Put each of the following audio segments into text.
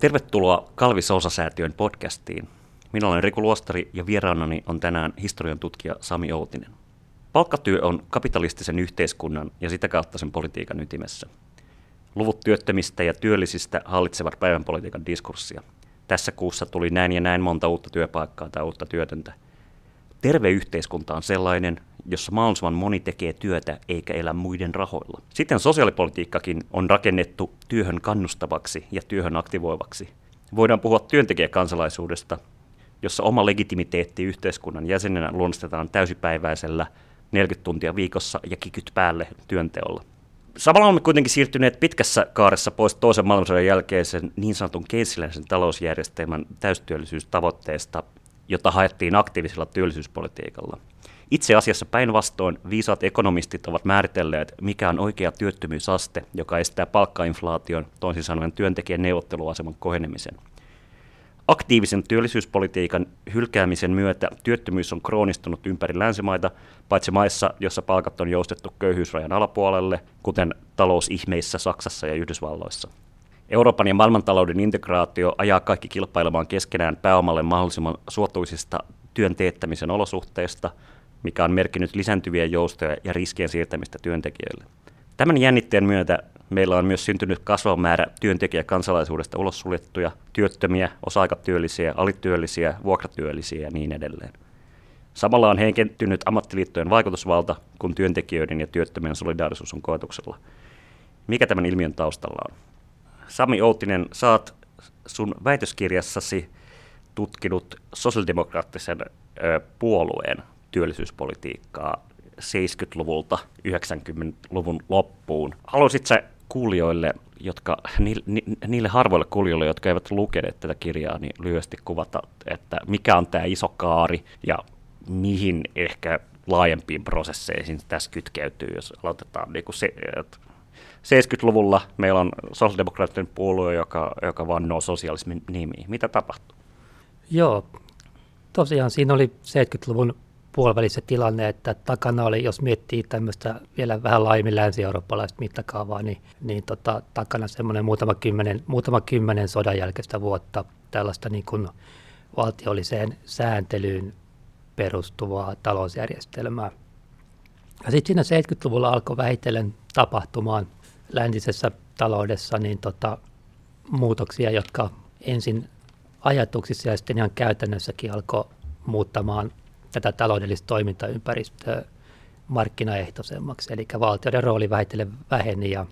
Tervetuloa Kalvi Sousa-säätiön podcastiin. Minä olen Riku Luostari ja vieraanani on tänään historian tutkija Sami Outinen. Palkkatyö on kapitalistisen yhteiskunnan ja sitä kautta sen politiikan ytimessä. Luvut työttömistä ja työllisistä hallitsevat päivän politiikan diskurssia. Tässä kuussa tuli näin ja näin monta uutta työpaikkaa tai uutta työtöntä. Terve yhteiskunta on sellainen, jossa mahdollisimman moni tekee työtä eikä elä muiden rahoilla. Sitten sosiaalipolitiikkakin on rakennettu työhön kannustavaksi ja työhön aktivoivaksi. Voidaan puhua työntekijäkansalaisuudesta, jossa oma legitimiteetti yhteiskunnan jäsenenä luonnistetaan täysipäiväisellä 40 tuntia viikossa ja kikyt päälle työnteolla. Samalla olemme kuitenkin siirtyneet pitkässä kaaressa pois toisen maailmansodan jälkeisen niin sanotun keynesiläisen talousjärjestelmän täystyöllisyystavoitteesta, jota haettiin aktiivisella työllisyyspolitiikalla. Itse asiassa päinvastoin viisaat ekonomistit ovat määritelleet, mikä on oikea työttömyysaste, joka estää palkkainflaation, toisin sanoen työntekijän neuvotteluaseman kohenemisen. Aktiivisen työllisyyspolitiikan hylkäämisen myötä työttömyys on kroonistunut ympäri länsimaita, paitsi maissa, jossa palkat on joustettu köyhyysrajan alapuolelle, kuten talousihmeissä Saksassa ja Yhdysvalloissa. Euroopan ja maailmantalouden integraatio ajaa kaikki kilpailemaan keskenään pääomalle mahdollisimman suotuisista työn teettämisen olosuhteista, mikä on merkinnyt lisääntyviä joustoja ja riskien siirtämistä työntekijöille. Tämän jännitteen myötä meillä on myös syntynyt kasvava määrä työntekijä kansalaisuudesta ulos suljettuja, työttömiä, osa-aikatyöllisiä, alityöllisiä, vuokratyöllisiä ja niin edelleen. Samalla on heikentynyt ammattiliittojen vaikutusvalta, kun työntekijöiden ja työttömien solidaarisuus on koetuksella. Mikä tämän ilmiön taustalla on? Sami Outinen, saat sun väitöskirjassasi tutkinut sosiaalidemokraattisen puolueen työllisyyspolitiikkaa 70-luvulta 90-luvun loppuun. Haluaisitko kuulijoille, jotka, niille harvoille kuulijoille, jotka eivät lukeneet tätä kirjaa, niin lyhyesti kuvata, että mikä on tämä iso kaari ja mihin ehkä laajempiin prosesseihin tässä kytkeytyy, jos aloitetaan niin kuin se, että 70-luvulla meillä on sosiaalidemokraattinen puolue, joka, joka vannoo sosialismin nimiin. Mitä tapahtuu? Joo, tosiaan siinä oli 70-luvun puolivälissä tilanne, että takana oli, jos miettii tämmöistä vielä vähän laajemmin länsi-eurooppalaista mittakaavaa, niin, niin tota, takana semmoinen muutama kymmenen, muutama kymmenen sodan jälkeistä vuotta tällaista niin kuin valtiolliseen sääntelyyn perustuvaa talousjärjestelmää. Ja sitten siinä 70-luvulla alkoi vähitellen tapahtumaan läntisessä taloudessa niin tota, muutoksia, jotka ensin ajatuksissa ja sitten ihan käytännössäkin alkoi muuttamaan tätä taloudellista toimintaympäristöä markkinaehtoisemmaksi. Eli valtioiden rooli vähitellen väheni ja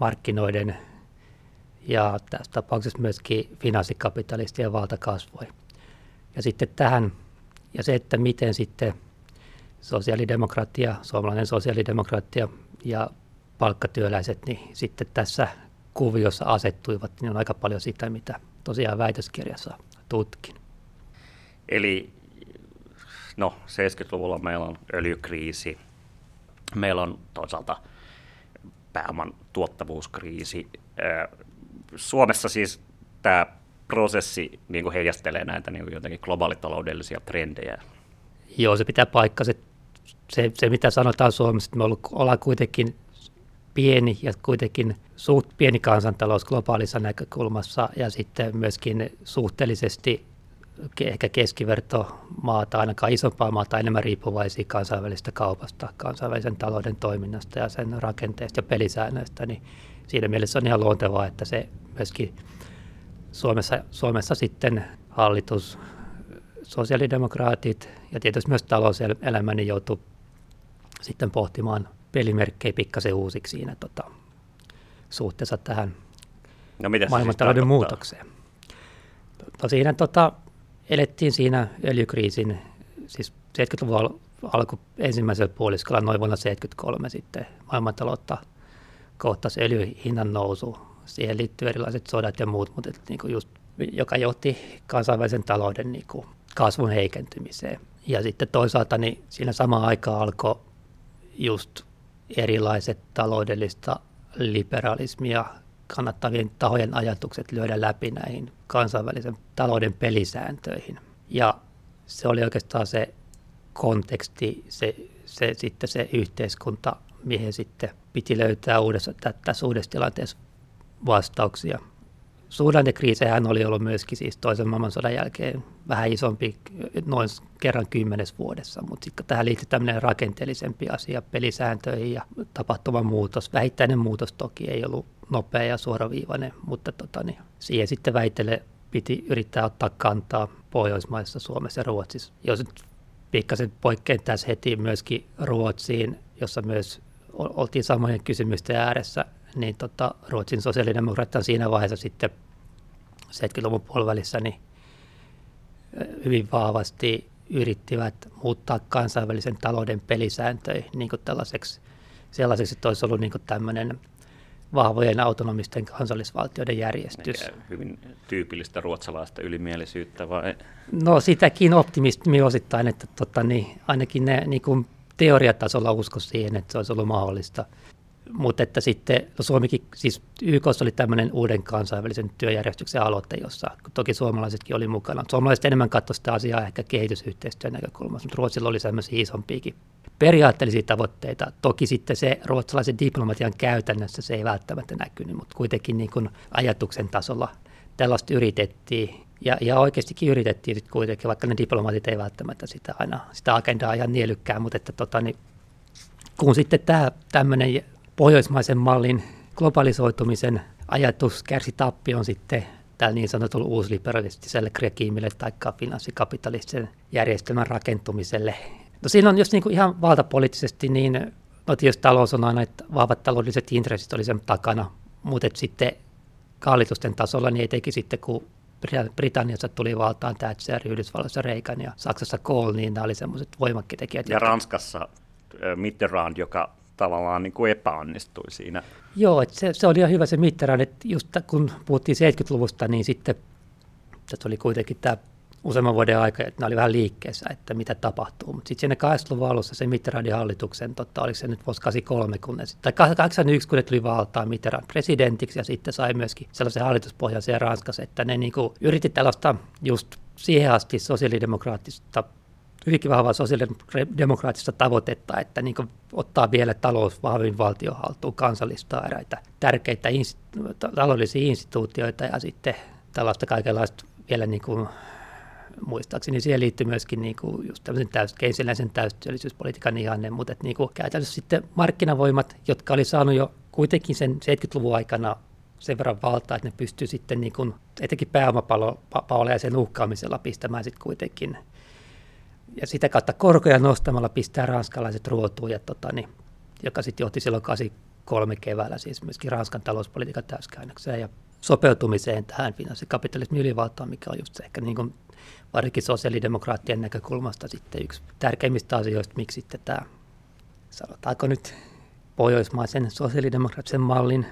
markkinoiden ja tässä tapauksessa myöskin finanssikapitalistien valta kasvoi. Ja sitten tähän, ja se, että miten sitten sosiaalidemokratia, suomalainen sosiaalidemokratia ja palkkatyöläiset, niin sitten tässä kuviossa asettuivat, niin on aika paljon sitä, mitä tosiaan väitöskirjassa tutkin. Eli no 70-luvulla meillä on öljykriisi, meillä on toisaalta pääoman tuottavuuskriisi. Suomessa siis tämä prosessi niin kuin heijastelee näitä niin kuin jotenkin globaalitaloudellisia trendejä. Joo, se pitää paikkaa. Se, se, se mitä sanotaan Suomessa, että me ollaan kuitenkin pieni ja kuitenkin suht pieni kansantalous globaalissa näkökulmassa ja sitten myöskin suhteellisesti ehkä keskiverto maata, ainakaan isompaa maata, enemmän riippuvaisia kansainvälisestä kaupasta, kansainvälisen talouden toiminnasta ja sen rakenteesta ja pelisäännöistä, niin siinä mielessä on ihan luontevaa, että se myöskin Suomessa, Suomessa sitten hallitus, sosiaalidemokraatit ja tietysti myös talouselämä niin joutuu sitten pohtimaan pelimerkkejä pikkasen uusiksi siinä tota, suhteessa tähän no, maailmantalouden siis muutokseen. No, siinä tota, elettiin siinä öljykriisin, siis 70-luvun alku ensimmäisellä puoliskolla noin vuonna 73 sitten maailmantaloutta kohtasi öljyhinnan nousu. Siihen liittyy erilaiset sodat ja muut, mutta niin kuin just, joka johti kansainvälisen talouden niin kuin kasvun heikentymiseen. Ja sitten toisaalta niin siinä samaan aikaan alkoi just erilaiset taloudellista liberalismia kannattavien tahojen ajatukset lyödä läpi näihin kansainvälisen talouden pelisääntöihin. Ja se oli oikeastaan se konteksti, se, se, sitten se yhteiskunta, mihin sitten piti löytää uudessa, tässä uudessa tilanteessa vastauksia. Suhdannekriisejähän oli ollut myöskin siis toisen maailmansodan jälkeen vähän isompi, noin kerran kymmenes vuodessa, mutta sitten tähän liittyy tämmöinen rakenteellisempi asia pelisääntöihin ja tapahtuman muutos. Vähittäinen muutos toki ei ollut nopea ja suoraviivainen, mutta tota, niin siihen sitten väitelle piti yrittää ottaa kantaa Pohjoismaissa, Suomessa ja Ruotsissa. Jos nyt pikkasen poikkein tässä heti myöskin Ruotsiin, jossa myös oltiin samojen kysymysten ääressä, niin tota, Ruotsin sosiaalidemokraatit on siinä vaiheessa sitten 70-luvun puolivälissä niin hyvin vahvasti yrittivät muuttaa kansainvälisen talouden pelisääntöjä niin kuin tällaiseksi, sellaiseksi, että olisi ollut niin kuin tämmöinen vahvojen autonomisten kansallisvaltioiden järjestys. Eikä hyvin tyypillistä ruotsalaista ylimielisyyttä vai? No sitäkin optimismi osittain, että tota, niin, ainakin ne niin kuin teoriatasolla usko siihen, että se olisi ollut mahdollista. Mutta että sitten, no Suomikin, siis YK oli tämmöinen uuden kansainvälisen työjärjestyksen aloite, jossa toki suomalaisetkin oli mukana. Suomalaiset enemmän katsoivat sitä asiaa ehkä kehitysyhteistyön näkökulmasta, mutta Ruotsilla oli semmoisia isompiakin periaatteellisia tavoitteita. Toki sitten se ruotsalaisen diplomatian käytännössä se ei välttämättä näkynyt, mutta kuitenkin niin kuin ajatuksen tasolla tällaista yritettiin. Ja, ja oikeastikin yritettiin sitten kuitenkin, vaikka ne diplomaatit ei välttämättä sitä aina sitä agendaa ihan nielykkää, mutta että tota, niin, kun sitten tämä tämmöinen pohjoismaisen mallin globalisoitumisen ajatus kärsi tappion sitten tällä niin sanotulla uusliberalistiselle regiimille tai finanssikapitalistiselle järjestelmän rakentumiselle. No siinä on jos niin kuin ihan valtapoliittisesti, niin no tietysti talous on aina, että vahvat taloudelliset intressit oli sen takana, mutta sitten hallitusten tasolla niin etenkin sitten kun Britanniassa tuli valtaan Thatcher, Yhdysvalloissa Reagan ja Saksassa Kohl, niin nämä oli semmoiset voimakkitekijät. Ja Ranskassa Mitterrand, joka tavallaan niin kuin epäonnistui siinä. Joo, että se, se oli ihan hyvä se Mitterrand, että just kun puhuttiin 70-luvusta, niin sitten tässä oli kuitenkin tämä useamman vuoden aika, että ne oli vähän liikkeessä, että mitä tapahtuu. Mutta sitten siinä 80-luvun alussa se Mitterrandin hallituksen, tota, oliko se nyt vuosi 83, kun ne, tai 81, kun ne tuli valtaan Mitterrand presidentiksi ja sitten sai myöskin sellaisen hallituspohjaisen Ranskassa, että ne niinku yritti tällaista just siihen asti sosiaalidemokraattista hyvinkin vahvaa sosiaalidemokraattista tavoitetta, että niin ottaa vielä talous vahvin valtio haltuun, kansallistaa eräitä tärkeitä inst- taloudellisia instituutioita ja sitten tällaista kaikenlaista vielä niin kuin, muistaakseni siihen liittyy myöskin niin kuin just tämmöisen täys, keynesiläisen täystyöllisyyspolitiikan ihanne, mutta että niin kuin käytännössä sitten markkinavoimat, jotka oli saanut jo kuitenkin sen 70-luvun aikana sen verran valtaa, että ne pystyy sitten niin kuin, etenkin pääomapaloja ja sen uhkaamisella pistämään sitten kuitenkin ja sitä kautta korkoja nostamalla pistää ranskalaiset ruotuun, ja tota, niin, joka sitten johti silloin 83 keväällä siis myöskin Ranskan talouspolitiikan täyskäännökseen ja sopeutumiseen tähän finanssikapitalismin ylivaltaan, mikä on just se ehkä niin kuin varsinkin sosiaalidemokraattien näkökulmasta sitten yksi tärkeimmistä asioista, miksi sitten tämä, sanotaanko nyt pohjoismaisen sosiaalidemokraattisen mallin,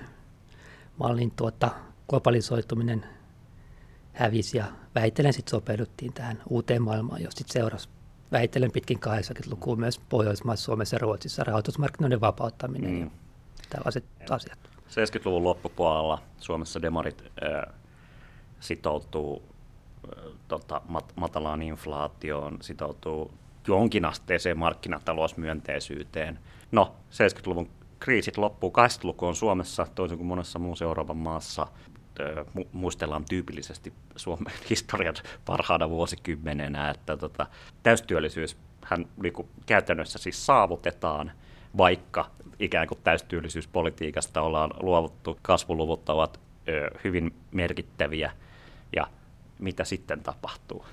mallin tuota, globalisoituminen hävisi ja väitellen sitten sopeuduttiin tähän uuteen maailmaan, jos sitten seurasi väitellen pitkin 80-lukua myös Pohjoismaissa, Suomessa ja Ruotsissa rahoitusmarkkinoiden vapauttaminen mm. ja tällaiset asiat. 70-luvun loppupuolella Suomessa demarit äh, sitoutuu äh, tota, mat- matalaan inflaatioon, sitoutuu jonkinasteiseen markkinatalousmyönteisyyteen. No, 70-luvun kriisit loppuu, 80-luku on Suomessa, toisin kuin monessa muussa Euroopan maassa, muistellaan tyypillisesti Suomen historian parhaana vuosikymmenenä, että tota, täystyöllisyys hän niin käytännössä siis saavutetaan, vaikka ikään kuin täystyöllisyyspolitiikasta ollaan luovuttu, kasvuluvut ovat ö, hyvin merkittäviä, ja mitä sitten tapahtuu?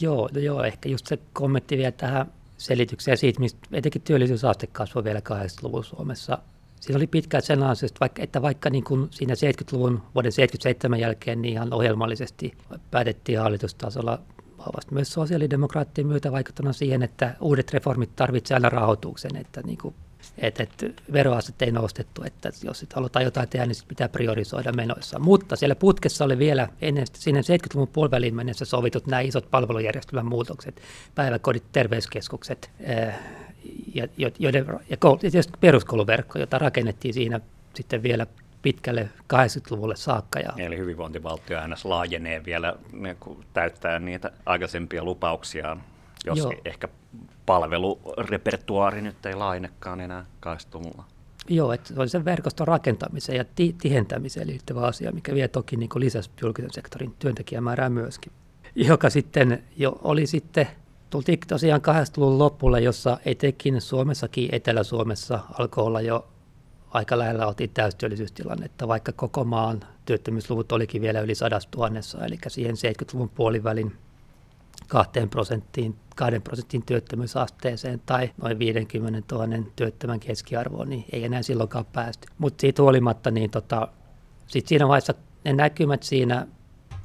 Joo, no joo, ehkä just se kommentti vielä tähän selitykseen siitä, mistä etenkin työllisyysaste kasvoi vielä 80-luvun Suomessa Siinä oli pitkät sen vaikka, että vaikka niin kuin siinä 70-luvun vuoden 77 jälkeen niin ihan ohjelmallisesti päätettiin hallitustasolla vahvasti myös sosiaalidemokraattien myötä vaikuttuna siihen, että uudet reformit tarvitsevat aina rahoituksen, että niin kuin että, että veroaste ei nostettu, että jos sitten halutaan jotain tehdä, niin sit pitää priorisoida menoissa. Mutta siellä putkessa oli vielä ennen sinne 70-luvun puoliväliin mennessä sovitut nämä isot palvelujärjestelmän muutokset, päiväkodit, terveyskeskukset, eh, ja, joiden, ja tietysti peruskouluverkko, jota rakennettiin siinä sitten vielä pitkälle 80-luvulle saakka. Ja Eli hyvinvointivaltio aina laajenee vielä niin täyttää niitä aikaisempia lupauksiaan, jos Joo. ehkä palvelurepertuaari nyt ei laajenekaan enää 80-luvulla. Joo, että se oli sen verkoston rakentamiseen ja ti- tihentämiseen liittyvä asia, mikä vie toki niin lisäsi julkisen sektorin työntekijämäärää myöskin. Joka sitten jo oli sitten, tultiin tosiaan 80-luvun loppulle, jossa etenkin Suomessakin, Etelä-Suomessa alkoi olla jo aika lähellä oltiin täystyöllisyystilannetta, vaikka koko maan työttömyysluvut olikin vielä yli sadasta tuhannessa, eli siihen 70-luvun puolivälin 2 prosenttiin, 2 prosentin työttömyysasteeseen tai noin 50 000 työttömän keskiarvoon, niin ei enää silloinkaan päästy. Mutta siitä huolimatta, niin tota, sit siinä vaiheessa ne näkymät siinä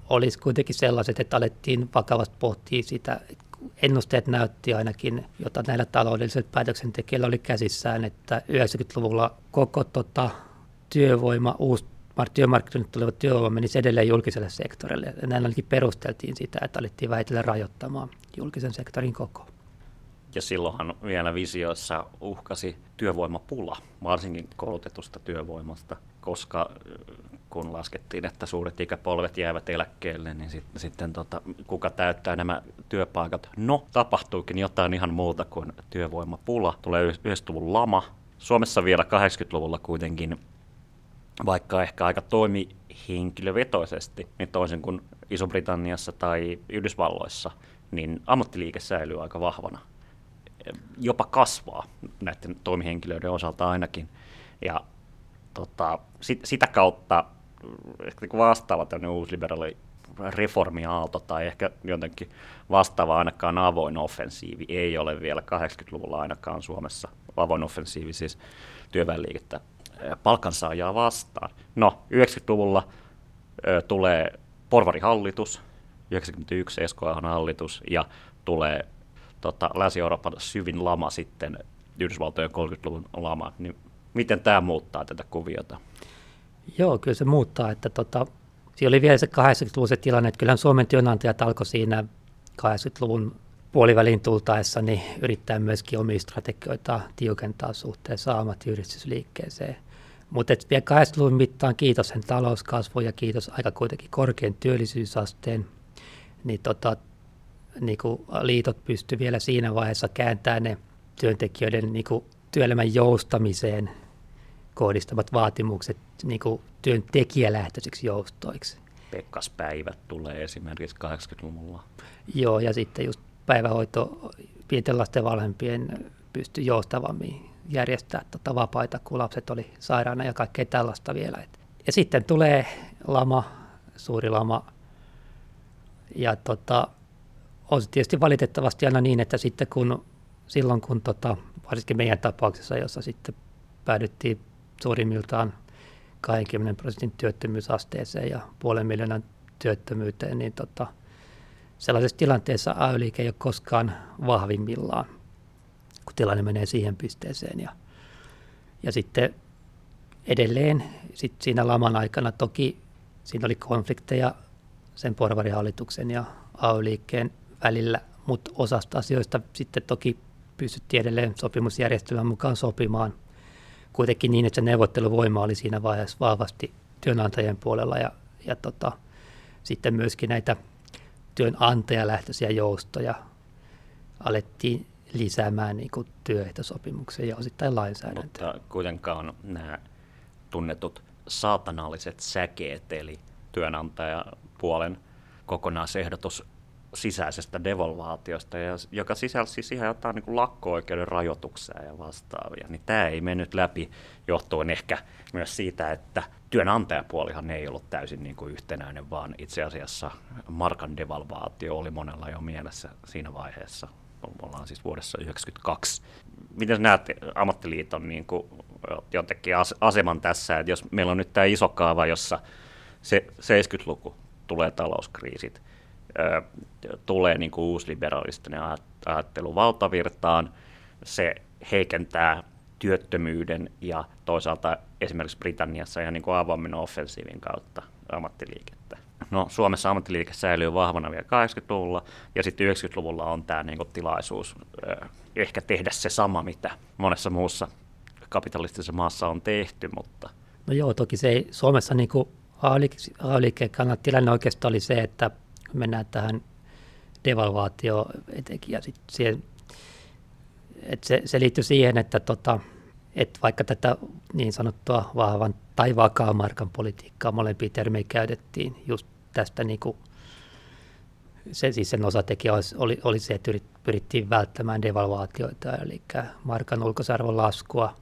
olisi kuitenkin sellaiset, että alettiin vakavasti pohtia sitä, ennusteet näytti ainakin, jota näillä taloudellisilla päätöksentekijöillä oli käsissään, että 90-luvulla koko tota, työvoima, uusi työmarkkinoille tuleva työvoima menisi edelleen julkiselle sektorille. Ja näin ainakin perusteltiin sitä, että alettiin väitellä rajoittamaan julkisen sektorin koko. Ja silloinhan vielä visioissa uhkasi työvoimapula, varsinkin koulutetusta työvoimasta, koska kun laskettiin, että suuret ikäpolvet jäävät eläkkeelle, niin sit, sitten tota, kuka täyttää nämä työpaikat? No, tapahtuikin jotain ihan muuta kuin työvoimapula. Tulee 90-luvun lama. Suomessa vielä 80-luvulla kuitenkin, vaikka ehkä aika toimi henkilövetoisesti, niin toisin kuin Iso-Britanniassa tai Yhdysvalloissa, niin ammattiliike säilyy aika vahvana. Jopa kasvaa näiden toimihenkilöiden osalta ainakin. Ja tota, sit, sitä kautta ehkä niin vastaava tämmöinen uusliberaali reformiaalto tai ehkä jotenkin vastaava ainakaan avoin offensiivi ei ole vielä 80-luvulla ainakaan Suomessa. Avoin offensiivi siis työväenliikettä palkansaajaa vastaan. No, 90-luvulla ö, tulee porvarihallitus, 91 SKH hallitus ja tulee tota, Länsi-Euroopan syvin lama sitten Yhdysvaltojen 30-luvun lama. Niin miten tämä muuttaa tätä kuviota? Joo, kyllä se muuttaa. Että tota, siinä oli vielä se 80-luvun se tilanne, että kyllähän Suomen työnantajat alkoi siinä 80-luvun puoliväliin tultaessa niin yrittää myöskin omia strategioita tiukentaa suhteessa ammattiyhdistysliikkeeseen. Mutta vielä 80-luvun mittaan kiitos sen talouskasvun ja kiitos aika kuitenkin korkean työllisyysasteen, niin, tota, niin kuin liitot pystyivät vielä siinä vaiheessa kääntämään ne työntekijöiden niin kuin työelämän joustamiseen kohdistamat vaatimukset niin kuin työntekijälähtöisiksi joustoiksi. Pekkaspäivät tulee esimerkiksi 80-luvulla. Joo, ja sitten just päivähoito pienten lasten vanhempien pystyi joustavammin järjestää tota vapaita, kun lapset oli sairaana ja kaikkea tällaista vielä. Ja sitten tulee lama, suuri lama, ja tota, on se tietysti valitettavasti aina niin, että sitten kun, silloin kun tota, varsinkin meidän tapauksessa, jossa sitten päädyttiin suurimmiltaan 20 prosentin työttömyysasteeseen ja puolen miljoonan työttömyyteen, niin tota, sellaisessa tilanteessa AY-liike ei ole koskaan vahvimmillaan, kun tilanne menee siihen pisteeseen. Ja, ja sitten edelleen sit siinä laman aikana toki siinä oli konflikteja sen porvarihallituksen ja AY-liikkeen välillä, mutta osasta asioista sitten toki pystyttiin edelleen sopimusjärjestelmän mukaan sopimaan kuitenkin niin, että se neuvotteluvoima oli siinä vaiheessa vahvasti työnantajien puolella ja, ja tota, sitten myöskin näitä työnantajalähtöisiä joustoja alettiin lisäämään niin kuin työehtosopimuksia ja osittain lainsäädäntöä. Mutta kuitenkaan nämä tunnetut saatanalliset säkeet, eli työnantajapuolen kokonaisehdotus sisäisestä devolvaatiosta, ja, joka sisälsi siihen jotain niin lakko-oikeuden rajoituksia ja vastaavia, niin tämä ei mennyt läpi johtuen ehkä myös siitä, että työnantajapuolihan ei ollut täysin niin kuin yhtenäinen, vaan itse asiassa markan devalvaatio oli monella jo mielessä siinä vaiheessa. Ollaan siis vuodessa 1992. Miten näet ammattiliiton niin kuin jotenkin aseman tässä, että jos meillä on nyt tämä iso kaava, jossa se 70-luku tulee talouskriisit, tulee niin kuin uusliberalistinen ajattelu valtavirtaan. Se heikentää työttömyyden ja toisaalta esimerkiksi Britanniassa ihan niin kuin avoimen offensiivin kautta ammattiliikettä. No, Suomessa ammattiliike säilyy vahvana vielä 80-luvulla ja sitten 90-luvulla on tämä niin tilaisuus ehkä tehdä se sama, mitä monessa muussa kapitalistisessa maassa on tehty, mutta... No joo, toki se ei Suomessa niin kuin AY-liikkeen kannalta tilanne oikeastaan oli se, että mennään tähän devalvaatio etenkin ja sitten siihen, että se, se liittyy siihen, että tota, että vaikka tätä niin sanottua vahvan tai vakaan markan politiikkaa molempia termejä käytettiin just tästä niin kuin se, siis sen osatekijä oli, oli se, että pyrittiin välttämään devalvaatioita, eli markan ulkoisarvon laskua,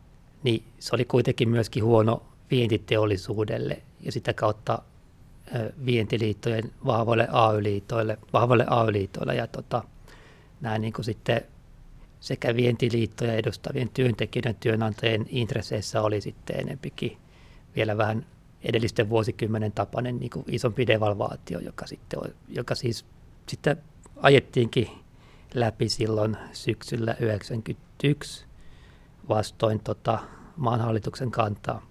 niin se oli kuitenkin myöskin huono vientiteollisuudelle ja sitä kautta vientiliittojen vahvoille AY-liitoille, vahvoille AY-liitoille ja tota, nämä niin kuin sitten sekä vientiliittoja edustavien työntekijöiden työnantajien intresseissä oli sitten enempikin vielä vähän edellisten vuosikymmenen tapainen niin kuin isompi devalvaatio, joka, sitten, joka siis sitten ajettiinkin läpi silloin syksyllä 1991 vastoin tota, maanhallituksen kantaa.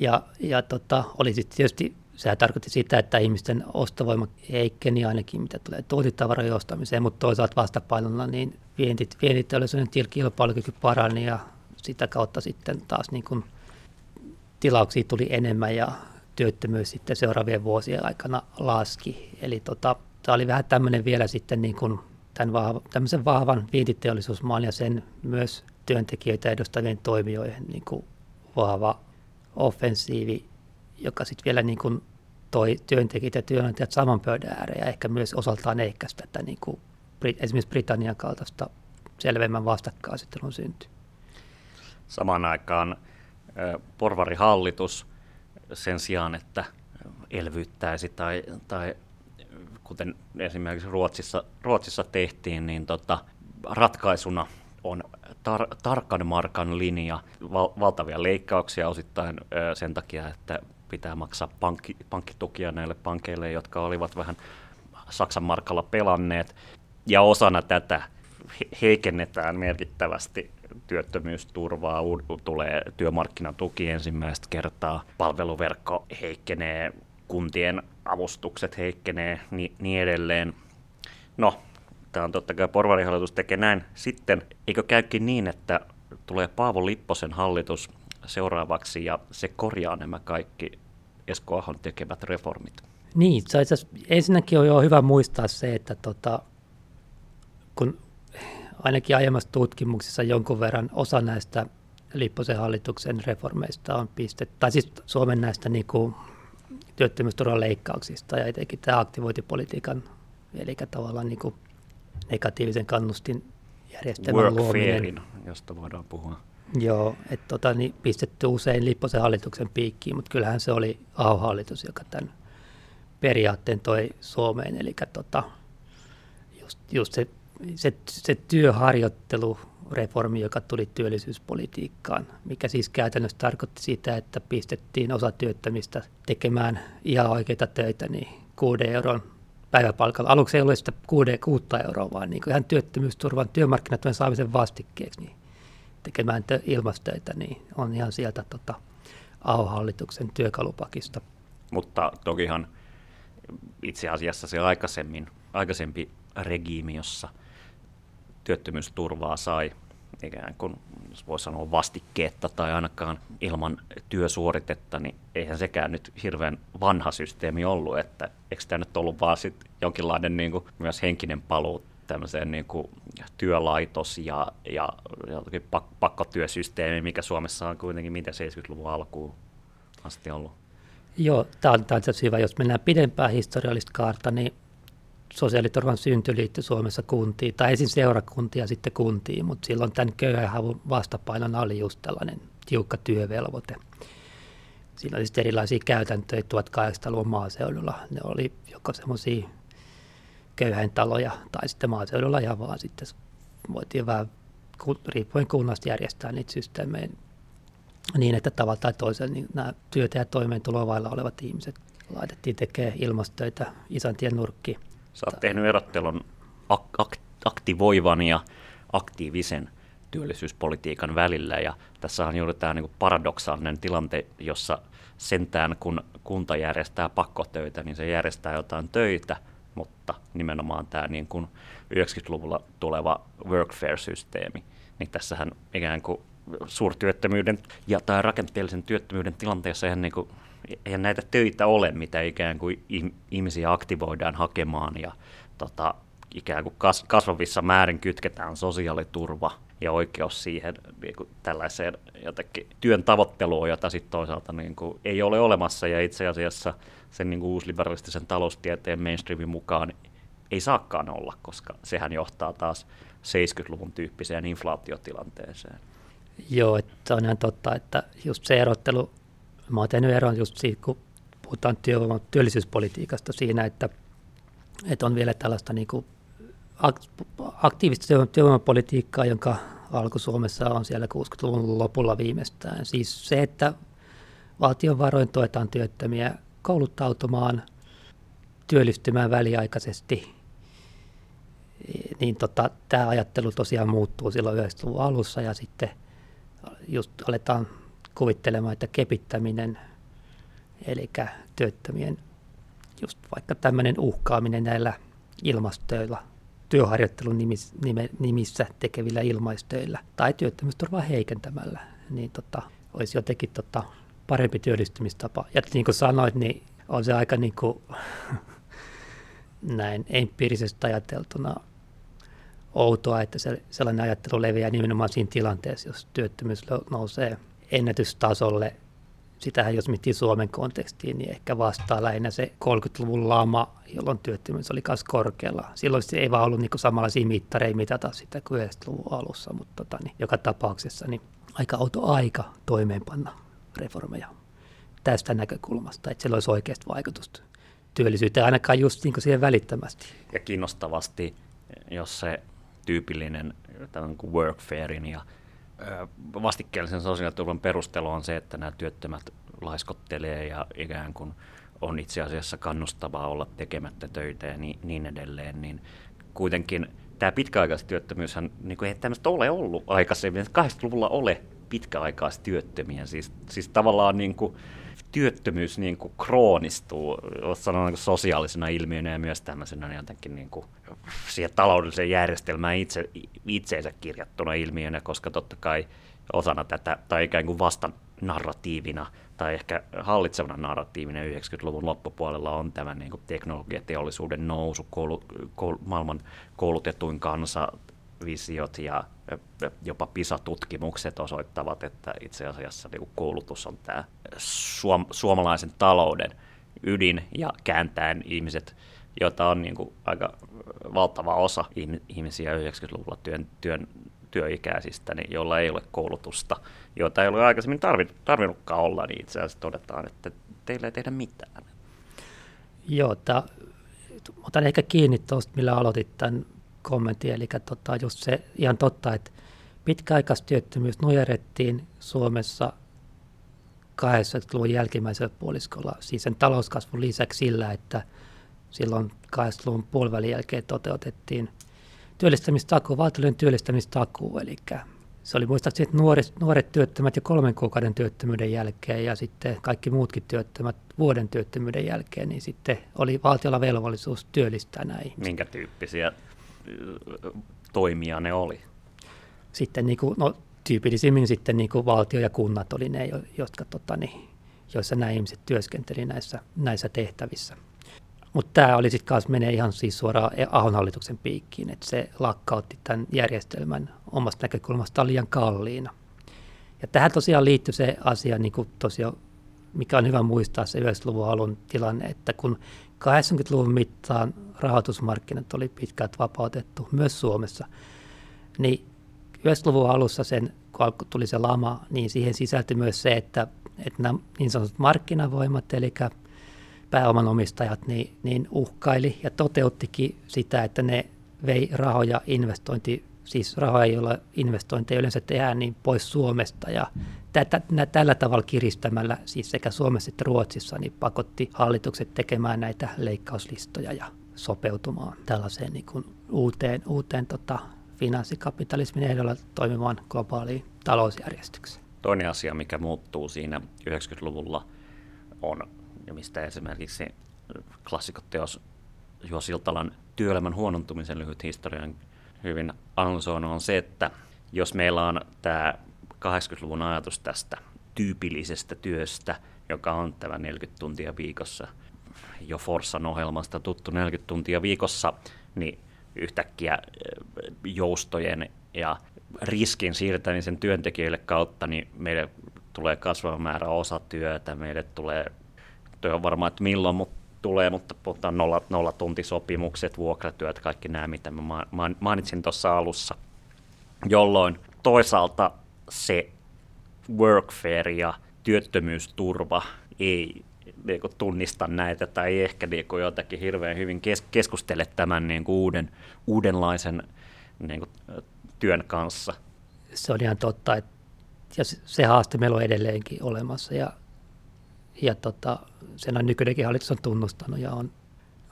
Ja, ja tota, oli sitten tietysti, sehän tarkoitti sitä, että ihmisten ostovoima heikkeni ainakin, mitä tulee tuotitavarojen ostamiseen, mutta toisaalta vastapainona niin vientit, vientiteollisuuden kilpailukyky parani ja sitä kautta sitten taas niin kuin tilauksia tuli enemmän ja työttömyys sitten seuraavien vuosien aikana laski. Eli tota, tämä oli vähän tämmöinen vielä sitten niin kuin tämän vahva, tämmöisen vahvan vientiteollisuusmaan ja sen myös työntekijöitä edustavien toimijoiden niin kuin vahva offensiivi, joka sitten vielä niin kuin toi työntekijät ja työnantajat saman pöydän ääreen ja ehkä myös osaltaan ehkäisi tätä niin kuin esimerkiksi Britannian kaltaista selvemmän vastakkainasettelun synty. Samaan aikaan porvarihallitus sen sijaan, että elvyttäisi tai, tai kuten esimerkiksi Ruotsissa, Ruotsissa tehtiin, niin tota, ratkaisuna on tar- tarkan markan linja, val- valtavia leikkauksia osittain ö, sen takia, että pitää maksaa pankki, pankkitukia näille pankeille, jotka olivat vähän Saksan markalla pelanneet. Ja osana tätä heikennetään merkittävästi työttömyysturvaa, tulee työmarkkinatuki ensimmäistä kertaa, palveluverkko heikkenee, kuntien avustukset heikkenee, niin, niin edelleen. No, tämä on totta kai porvarihallitus tekee näin. Sitten, eikö käykin niin, että tulee Paavo Lipposen hallitus seuraavaksi ja se korjaa nämä kaikki Esko Ahon tekevät reformit? Niin, se itse ensinnäkin on jo hyvä muistaa se, että tota, kun ainakin aiemmassa tutkimuksessa jonkun verran osa näistä Lipposen hallituksen reformeista on pistetty, tai siis Suomen näistä niin kuin työttömyysturvan leikkauksista ja etenkin tämä aktivointipolitiikan, eli tavallaan niin kuin negatiivisen kannustin järjestelmän luominen. josta voidaan puhua. Joo, että tota, niin pistetty usein Lipposen hallituksen piikkiin, mutta kyllähän se oli AO-hallitus, joka tämän periaatteen toi Suomeen. Eli tota, just, just se, se, se työharjoittelu reformi, joka tuli työllisyyspolitiikkaan, mikä siis käytännössä tarkoitti sitä, että pistettiin osa työttömistä tekemään ihan oikeita töitä niin kuuden euron päiväpalkalla. Aluksi ei ollut sitä kuuden, kuutta euroa, vaan niin ihan työttömyysturvan työmarkkinatuen saamisen vastikkeeksi niin tekemään tö, ilmastöitä, niin on ihan sieltä tota, AO-hallituksen työkalupakista. Mutta tokihan itse asiassa se aikaisemmin, aikaisempi regiimi, jossa työttömyysturvaa sai ikään kuin, jos voi sanoa vastikkeetta tai ainakaan ilman työsuoritetta, niin eihän sekään nyt hirveän vanha systeemi ollut, että eikö tämä nyt ollut vaan sit jonkinlainen niin kuin, myös henkinen paluu tämmöiseen niin kuin työlaitos ja, ja pak- pakkotyösysteemi, mikä Suomessa on kuitenkin mitä 70-luvun alkuun asti ollut. Joo, tämä on, tämä hyvä. Jos mennään pidempään historiallista kaarta, niin sosiaaliturvan synty liittyi Suomessa kuntiin, tai ensin seurakuntia sitten kuntiin, mutta silloin tämän köyhän havun vastapainona oli just tällainen tiukka työvelvoite. Siinä oli sitten erilaisia käytäntöjä 1800-luvun maaseudulla. Ne oli joko semmoisia köyhäintaloja tai sitten maaseudulla ihan vaan sitten voitiin vähän riippuen kunnasta järjestää niitä systeemejä niin, että tavalla tai toisella niin nämä työtä ja toimeentuloa vailla olevat ihmiset laitettiin tekemään ilmastöitä isäntien nurkkiin. Sä oot tehnyt erottelun ak- aktivoivan ja aktiivisen työllisyyspolitiikan välillä ja tässä on juuri tämä niin paradoksaalinen tilante, jossa sentään kun kunta järjestää pakkotöitä, niin se järjestää jotain töitä, mutta nimenomaan tämä niin kuin 90-luvulla tuleva workfare-systeemi, niin tässähän ikään kuin suurtyöttömyyden ja tai rakenteellisen työttömyyden tilanteessa eihän, niin kuin, eihän näitä töitä ole, mitä ikään kuin ihmisiä aktivoidaan hakemaan ja tota, ikään kuin kasvavissa määrin kytketään sosiaaliturva ja oikeus siihen niin kuin tällaiseen jotenkin työn tavoitteluun, jota sitten toisaalta niin kuin ei ole olemassa. Ja itse asiassa sen niin kuin uusliberalistisen taloustieteen mainstreamin mukaan ei saakaan olla, koska sehän johtaa taas 70-luvun tyyppiseen inflaatiotilanteeseen. Joo, että on ihan totta, että just se erottelu, mä oon tehnyt eron just siitä, kun puhutaan työvoiman työllisyyspolitiikasta siinä, että, että on vielä tällaista niin kuin aktiivista työvoimapolitiikkaa, jonka alku Suomessa on siellä 60-luvun lopulla viimeistään. Siis se, että valtion varoin tuetaan työttömiä kouluttautumaan, työllistymään väliaikaisesti, niin tota, tämä ajattelu tosiaan muuttuu silloin 90-luvun alussa ja sitten just aletaan kuvittelemaan, että kepittäminen, eli työttömien just vaikka tämmöinen uhkaaminen näillä ilmastoilla, työharjoittelun nimissä, nimissä tekevillä ilmaistöillä tai työttömyysturvaa heikentämällä, niin tota, olisi jotenkin tota, parempi työllistymistapa. Ja niin kuin sanoit, niin on se aika niin kuin, näin empiirisesti ajateltuna outoa, että se, sellainen ajattelu leviää nimenomaan siinä tilanteessa, jos työttömyys nousee ennätystasolle. Sitähän jos miettii Suomen kontekstiin, niin ehkä vastaa lähinnä se 30-luvun lama, jolloin työttömyys oli myös korkealla. Silloin se ei vaan ollut niin samanlaisia mittareita mitata sitä kuin 90-luvun alussa, mutta tota, niin, joka tapauksessa niin aika outo aika toimeenpanna reformeja tästä näkökulmasta, että sillä olisi oikeasti vaikutusta työllisyyteen, ainakaan just niin siihen välittömästi. Ja kiinnostavasti, jos se tyypillinen kuin workfarein ja vastikkeellisen sosiaaliturvan perustelu on se, että nämä työttömät laiskottelee ja ikään kuin on itse asiassa kannustavaa olla tekemättä töitä ja niin, niin edelleen, niin kuitenkin tämä pitkäaikaistyöttömyyshän, niin kuin ei tämmöistä ole ollut aikaisemmin, 80-luvulla ole pitkäaikaistyöttömiä, siis, siis tavallaan niin kuin, työttömyys niin kuin kroonistuu, sanon niin sosiaalisena ilmiönä ja myös tämmöisenä niin jotenkin niin kuin siihen taloudelliseen järjestelmään itse, itseensä kirjattuna ilmiönä, koska totta kai osana tätä, tai ikään kuin vasta narratiivina, tai ehkä hallitsevana narratiivina 90-luvun loppupuolella on tämä niin kuin teknologiateollisuuden nousu, koulu, koulu, maailman koulutetuin kansa, visiot ja jopa PISA-tutkimukset osoittavat, että itse asiassa niin koulutus on tämä suom- suomalaisen talouden ydin ja kääntäen ihmiset, joita on niin kuin aika valtava osa ihmisiä 90-luvulla työn, työn, työikäisistä, niin joilla ei ole koulutusta, joita ei ole aikaisemmin tarvinnutkaan olla, niin itse asiassa todetaan, että teillä ei tehdä mitään. Joo, tämä, otan ehkä kiinni tuosta, millä aloitit tämän kommentin, eli tota, just se ihan totta, että pitkäaikaistyöttömyys nujerettiin Suomessa 80-luvun jälkimmäisellä puoliskolla, siis sen talouskasvun lisäksi sillä, että silloin 80-luvun puolivälin jälkeen toteutettiin työllistämistakuu, valtiollinen työllistämistakuu, eli se oli muistaakseni, että nuoret, nuoret työttömät jo kolmen kuukauden työttömyyden jälkeen ja sitten kaikki muutkin työttömät vuoden työttömyyden jälkeen, niin sitten oli valtiolla velvollisuus työllistää näihin. Minkä tyyppisiä toimia ne oli? Sitten niin kuin, no, tyypillisimmin sitten niin kuin valtio ja kunnat oli ne, jotka, tota, niin, joissa nämä ihmiset työskenteli näissä, näissä tehtävissä. Mutta tämä oli sitten kanssa menee ihan siis suoraan Ahon hallituksen piikkiin, että se lakkautti tämän järjestelmän omasta näkökulmasta liian kalliina. Ja tähän tosiaan liittyy se asia, niin kuin tosiaan, mikä on hyvä muistaa se 90-luvun alun tilanne, että kun 80-luvun mittaan rahoitusmarkkinat oli pitkälti vapautettu myös Suomessa, niin 90-luvun alussa sen, kun tuli se lama, niin siihen sisältyi myös se, että, että nämä niin sanotut markkinavoimat, eli pääomanomistajat, niin, niin uhkaili ja toteuttikin sitä, että ne vei rahoja investointi, siis rahoja, joilla investointeja yleensä tehdään, niin pois Suomesta. Ja tällä tavalla kiristämällä, siis sekä Suomessa että Ruotsissa, niin pakotti hallitukset tekemään näitä leikkauslistoja ja sopeutumaan tällaiseen niin kuin uuteen, uuteen tota, finanssikapitalismin ehdolla toimimaan globaaliin talousjärjestykseen. Toinen asia, mikä muuttuu siinä 90-luvulla, on, ja mistä esimerkiksi klassikotteos Juho Siltalan työelämän huonontumisen lyhyt historian hyvin analysoinut, on se, että jos meillä on tämä 80-luvun ajatus tästä tyypillisestä työstä, joka on tämä 40 tuntia viikossa, jo Forssan ohjelmasta tuttu 40 tuntia viikossa, niin yhtäkkiä joustojen ja riskin siirtämisen työntekijöille kautta, niin meille tulee kasvava määrä osatyötä, meille tulee, työ on varmaan, että milloin mutta tulee, mutta puhutaan nolla, nolla tuntisopimukset, vuokratyöt, kaikki nämä, mitä mä mainitsin tuossa alussa, jolloin toisaalta se workfare ja työttömyysturva ei niin kuin, tunnista näitä tai ei ehkä niin kuin, jotakin hirveän hyvin kes- keskustele tämän niin kuin, uuden, uudenlaisen niin kuin, työn kanssa. Se on ihan totta, että ja se haaste meillä on edelleenkin olemassa ja, ja tota, sen on nykyinenkin hallitus on tunnustanut ja on,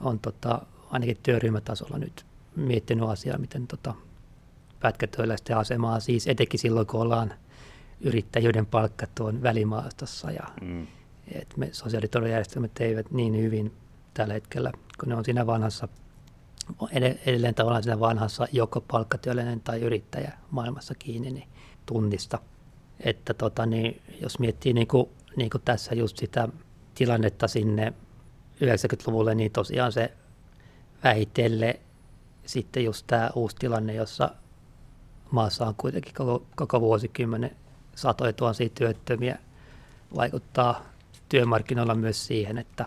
on tota, ainakin työryhmätasolla nyt miettinyt asiaa, miten tota, pätkätyöläisten asemaa, siis etenkin silloin, kun ollaan yrittäjyyden tuon välimaastossa ja mm. et me sosiaaliturvajärjestelmät eivät niin hyvin tällä hetkellä, kun ne on siinä vanhassa, edelleen tavallaan siinä vanhassa joko palkkatyöläinen tai yrittäjä maailmassa kiinni, niin tunnista. Että tota, niin, jos miettii niin kuin, niin kuin tässä just sitä tilannetta sinne 90-luvulle, niin tosiaan se vähitelle sitten just tämä uusi tilanne, jossa maassa on kuitenkin koko, koko vuosikymmenen satoja tuhansia työttömiä, vaikuttaa työmarkkinoilla myös siihen, että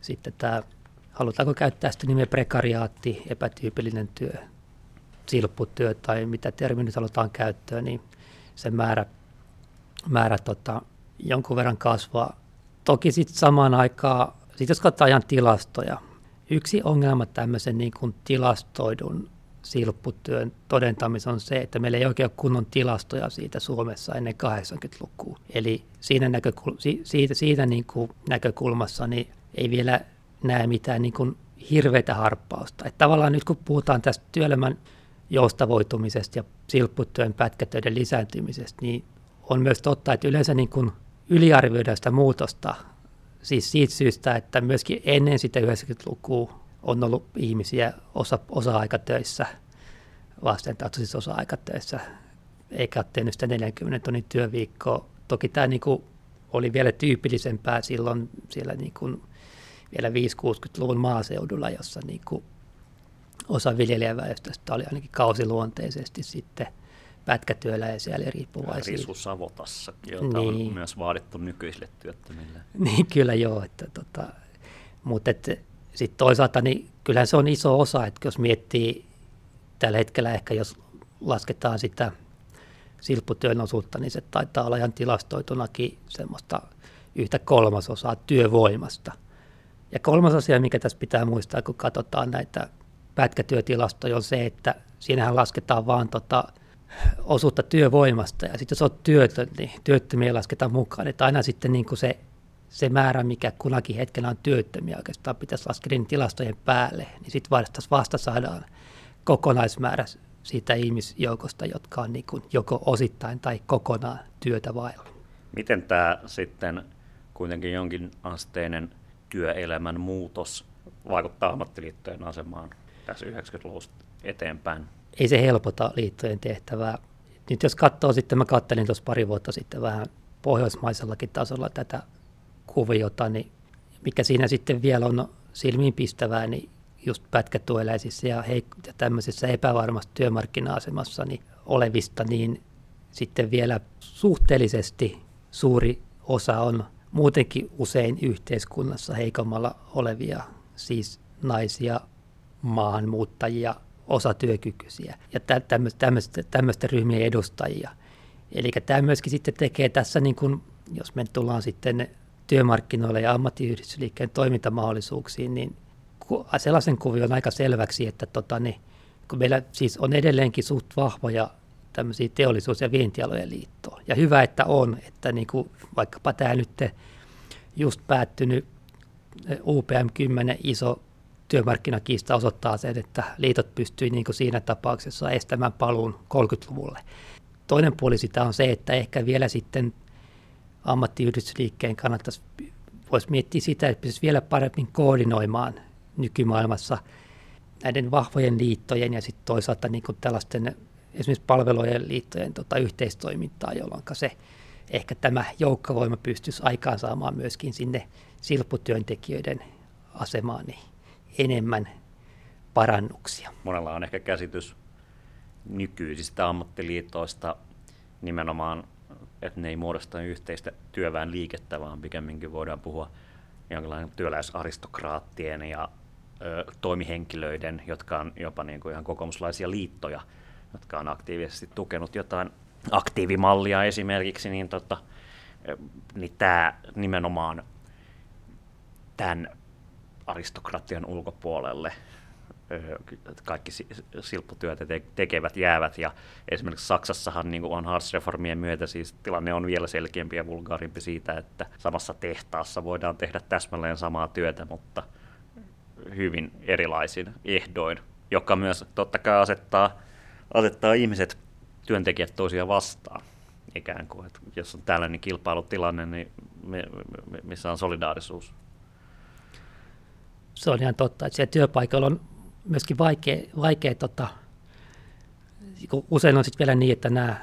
sitten tämä, halutaanko käyttää sitä nimeä prekariaatti, epätyypillinen työ, silpputyö tai mitä termi nyt halutaan käyttöön, niin se määrä, määrä tota, jonkun verran kasvaa. Toki sitten samaan aikaan, sit jos katsotaan ihan tilastoja, yksi ongelma tämmöisen niin kuin tilastoidun silpputyön todentamisen on se, että meillä ei oikein ole kunnon tilastoja siitä Suomessa ennen 80-lukua. Eli siinä, näkökul- siitä, siitä niin kuin näkökulmassa niin ei vielä näe mitään niin kuin hirveätä harppausta. Että tavallaan nyt kun puhutaan tästä työelämän joustavoitumisesta ja silpputyön pätkätöiden lisääntymisestä, niin on myös totta, että yleensä niin kuin yliarvioidaan sitä muutosta, siis siitä syystä, että myöskin ennen sitä 90-lukua on ollut ihmisiä osa, osa-aikatöissä, vastentahtoisissa osa-aikatöissä, eikä ole tehnyt sitä 40 tunnin työviikkoa. Toki tämä niin kuin oli vielä tyypillisempää silloin siellä niin kuin vielä 5-60-luvun maaseudulla, jossa niin kuin osa viljelijäväestöstä oli ainakin kausiluonteisesti sitten pätkätyöläisiä eli riippuvaisia. Risu Savotassa, jota niin. on myös vaadittu nykyisille työttömille. Niin, kyllä joo. Että, tota, mutta sitten toisaalta niin kyllähän se on iso osa, että jos miettii tällä hetkellä ehkä jos lasketaan sitä silpputyön osuutta, niin se taitaa olla ihan tilastoitunakin semmoista yhtä kolmasosaa työvoimasta. Ja kolmas asia, mikä tässä pitää muistaa, kun katsotaan näitä pätkätyötilastoja, on se, että siinähän lasketaan vaan tota osuutta työvoimasta. Ja sitten jos olet työtön, niin työttömiä lasketaan mukaan. Että aina sitten niin kuin se se määrä, mikä kunakin hetkenä on työttömiä oikeastaan pitäisi laskea tilastojen päälle, niin sitten vasta, vasta saadaan kokonaismäärä siitä ihmisjoukosta, jotka on niin kuin joko osittain tai kokonaan työtä vailla. Miten tämä sitten kuitenkin jonkin asteinen työelämän muutos vaikuttaa ammattiliittojen asemaan tässä 90-luvusta eteenpäin? Ei se helpota liittojen tehtävää. Nyt jos katsoo sitten, mä kattelin tuossa pari vuotta sitten vähän pohjoismaisellakin tasolla tätä kuviota, niin mikä siinä sitten vielä on silmiinpistävää, niin just pätkätueläisissä ja, heik- ja tämmöisessä epävarmassa työmarkkina-asemassa niin olevista, niin sitten vielä suhteellisesti suuri osa on muutenkin usein yhteiskunnassa heikommalla olevia, siis naisia, maahanmuuttajia, osatyökykyisiä ja tämmöisten ryhmien edustajia. Eli tämä myöskin sitten tekee tässä, niin kun, jos me tullaan sitten työmarkkinoille ja ammattiyhdistysliikkeen toimintamahdollisuuksiin, niin sellaisen kuvion aika selväksi, että tota, niin, kun meillä siis on edelleenkin suht vahvoja tämmöisiä teollisuus- ja vientialojen liittoa. Ja hyvä, että on, että niin kuin vaikkapa tämä nyt just päättynyt UPM 10 iso työmarkkinakiista osoittaa sen, että liitot pystyy niin siinä tapauksessa estämään paluun 30-luvulle. Toinen puoli sitä on se, että ehkä vielä sitten ammattiyhdistysliikkeen kannattaisi, voisi miettiä sitä, että pystyisi vielä paremmin koordinoimaan nykymaailmassa näiden vahvojen liittojen ja sitten toisaalta niin kuin tällaisten esimerkiksi palvelujen liittojen tota, yhteistoimintaa, jolloin se ehkä tämä joukkovoima pystyisi aikaansaamaan myöskin sinne silpputyöntekijöiden asemaan niin enemmän parannuksia. Monella on ehkä käsitys nykyisistä ammattiliitoista nimenomaan, että ne ei muodosta yhteistä työväen liikettä, vaan pikemminkin voidaan puhua jonkinlainen työläisaristokraattien ja ö, toimihenkilöiden, jotka on jopa niin kuin ihan kokoomuslaisia liittoja, jotka on aktiivisesti tukenut jotain aktiivimallia esimerkiksi, niin, tota, niin tämä nimenomaan tämän aristokratian ulkopuolelle kaikki silpputyötä tekevät jäävät. Ja esimerkiksi Saksassahan niin on Hartz-reformien myötä siis tilanne on vielä selkeämpi ja vulgaarimpi siitä, että samassa tehtaassa voidaan tehdä täsmälleen samaa työtä, mutta hyvin erilaisin ehdoin, joka myös totta kai asettaa, asettaa ihmiset, työntekijät toisia vastaan ikään kuin, että jos on tällainen kilpailutilanne, niin missä on solidaarisuus? Se on ihan totta, että siellä työpaikalla on myöskin vaikea, vaikea tota, usein on sitten vielä niin, että nämä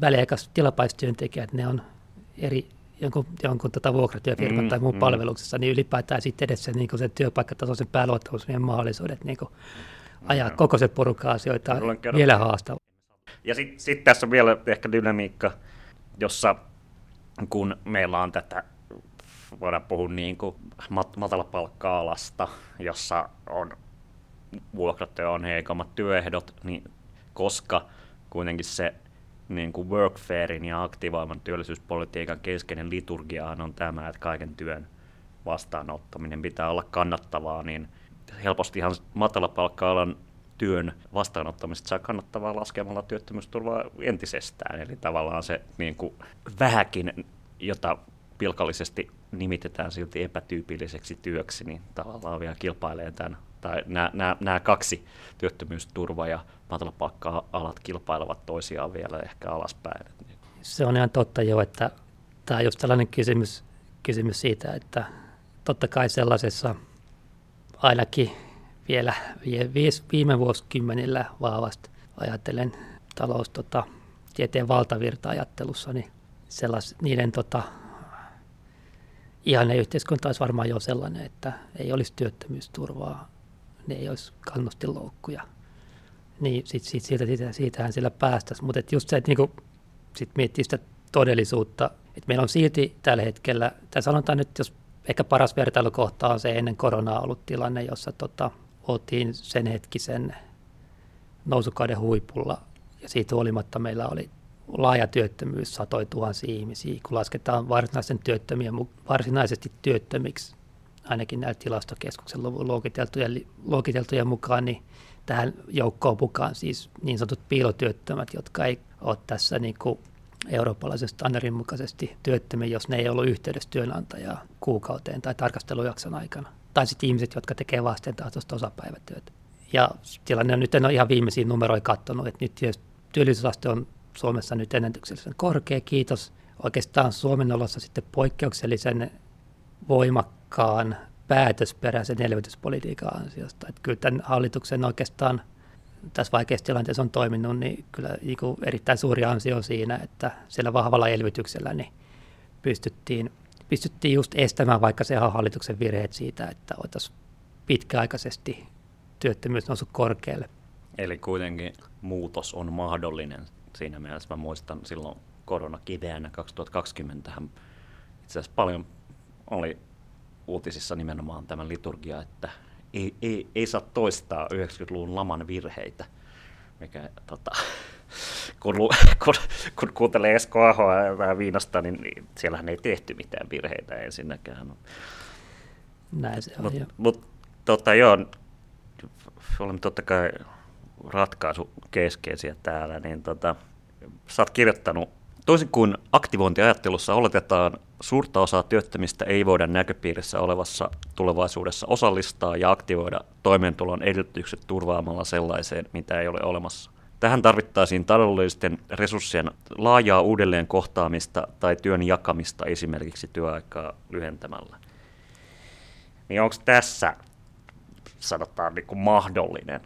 väliaikaiset tilapäistyöntekijät, ne on eri jonkun, jonkun tota vuokratyöfirman mm, tai muun mm. palveluksessa, niin ylipäätään sitten edes sen, niin sen työpaikkatasoisen pääluottamusmiehen mahdollisuudet niin kuin ajaa no. koko se porukka asioita vielä haastavaa. Ja sitten sit tässä on vielä ehkä dynamiikka, jossa kun meillä on tätä voidaan puhua niin kuin mat- matalapalkka-alasta, jossa on vuokratyö on heikommat työehdot, niin koska kuitenkin se niin kuin workfairin ja aktivoiman työllisyyspolitiikan keskeinen liturgiaan on tämä, että kaiken työn vastaanottaminen pitää olla kannattavaa, niin helposti ihan matalapalkka-alan työn vastaanottamista saa kannattavaa laskemalla työttömyysturvaa entisestään. Eli tavallaan se niin kuin vähäkin, jota pilkallisesti nimitetään silti epätyypilliseksi työksi, niin tavallaan vielä kilpailee tämän, tai nämä, nämä, nämä kaksi, työttömyysturva ja matalapalkka-alat kilpailevat toisiaan vielä ehkä alaspäin. Se on ihan totta jo, että tämä on just tällainen kysymys, kysymys siitä, että totta kai sellaisessa ainakin vielä viime vuosikymmenillä vahvasti ajatellen talous, tota, tieteen valtavirta-ajattelussa, niin sellais, niiden tota, ihanne yhteiskunta olisi varmaan jo sellainen, että ei olisi työttömyysturvaa, ne ei olisi kannustinloukkuja. Niin sit, sit, siitä, siitä, siitähän sillä päästäisiin. Mutta just se, että niinku, sit miettii sitä todellisuutta, että meillä on silti tällä hetkellä, tai sanotaan nyt, jos ehkä paras vertailukohta on se ennen koronaa ollut tilanne, jossa tota, oltiin sen hetkisen nousukauden huipulla, ja siitä huolimatta meillä oli laaja työttömyys satoi tuhansia ihmisiä, kun lasketaan varsinaisen työttömien, varsinaisesti työttömiksi, ainakin näillä tilastokeskuksen luokiteltujen, luokiteltujen mukaan, niin tähän joukkoon mukaan siis niin sanotut piilotyöttömät, jotka ei ole tässä niin kuin eurooppalaisen standardin mukaisesti työttömiä, jos ne ei ollut yhteydessä työnantajaa kuukauteen tai tarkastelujakson aikana. Tai sitten ihmiset, jotka tekevät vastentahtoista osapäivätyötä. Ja tilanne on nyt en ole ihan viimeisiä numeroja katsonut, että nyt työllisyysaste on Suomessa nyt ennätyksellisen korkea, kiitos oikeastaan Suomen olossa sitten poikkeuksellisen voimakkaan päätösperäisen elvytyspolitiikan ansiosta. Että kyllä tämän hallituksen oikeastaan tässä vaikeassa tilanteessa on toiminut, niin kyllä niin kuin erittäin suuri ansio siinä, että siellä vahvalla elvytyksellä niin pystyttiin, pystyttiin just estämään vaikka se hallituksen virheet siitä, että oltaisiin pitkäaikaisesti työttömyys noussut korkealle. Eli kuitenkin muutos on mahdollinen siinä mielessä mä muistan silloin koronakiveänä 2020 itse asiassa paljon oli uutisissa nimenomaan tämä liturgia, että ei, ei, ei saa toistaa 90-luvun laman virheitä, mikä tota, kun, kun, kun kuuntelee Esko Ahoa vähän viinasta, niin, niin siellähän ei tehty mitään virheitä ensinnäkään. Näin se on mut, Mutta tota, joo, olemme totta kai ratkaisukeskeisiä täällä, niin tota, sä oot kirjoittanut, toisin kuin aktivointiajattelussa oletetaan, suurta osaa työttömistä ei voida näköpiirissä olevassa tulevaisuudessa osallistaa ja aktivoida toimeentulon edellytykset turvaamalla sellaiseen, mitä ei ole olemassa. Tähän tarvittaisiin taloudellisten resurssien laajaa uudelleen kohtaamista tai työn jakamista esimerkiksi työaikaa lyhentämällä. Niin onko tässä, sanotaan, niin kuin mahdollinen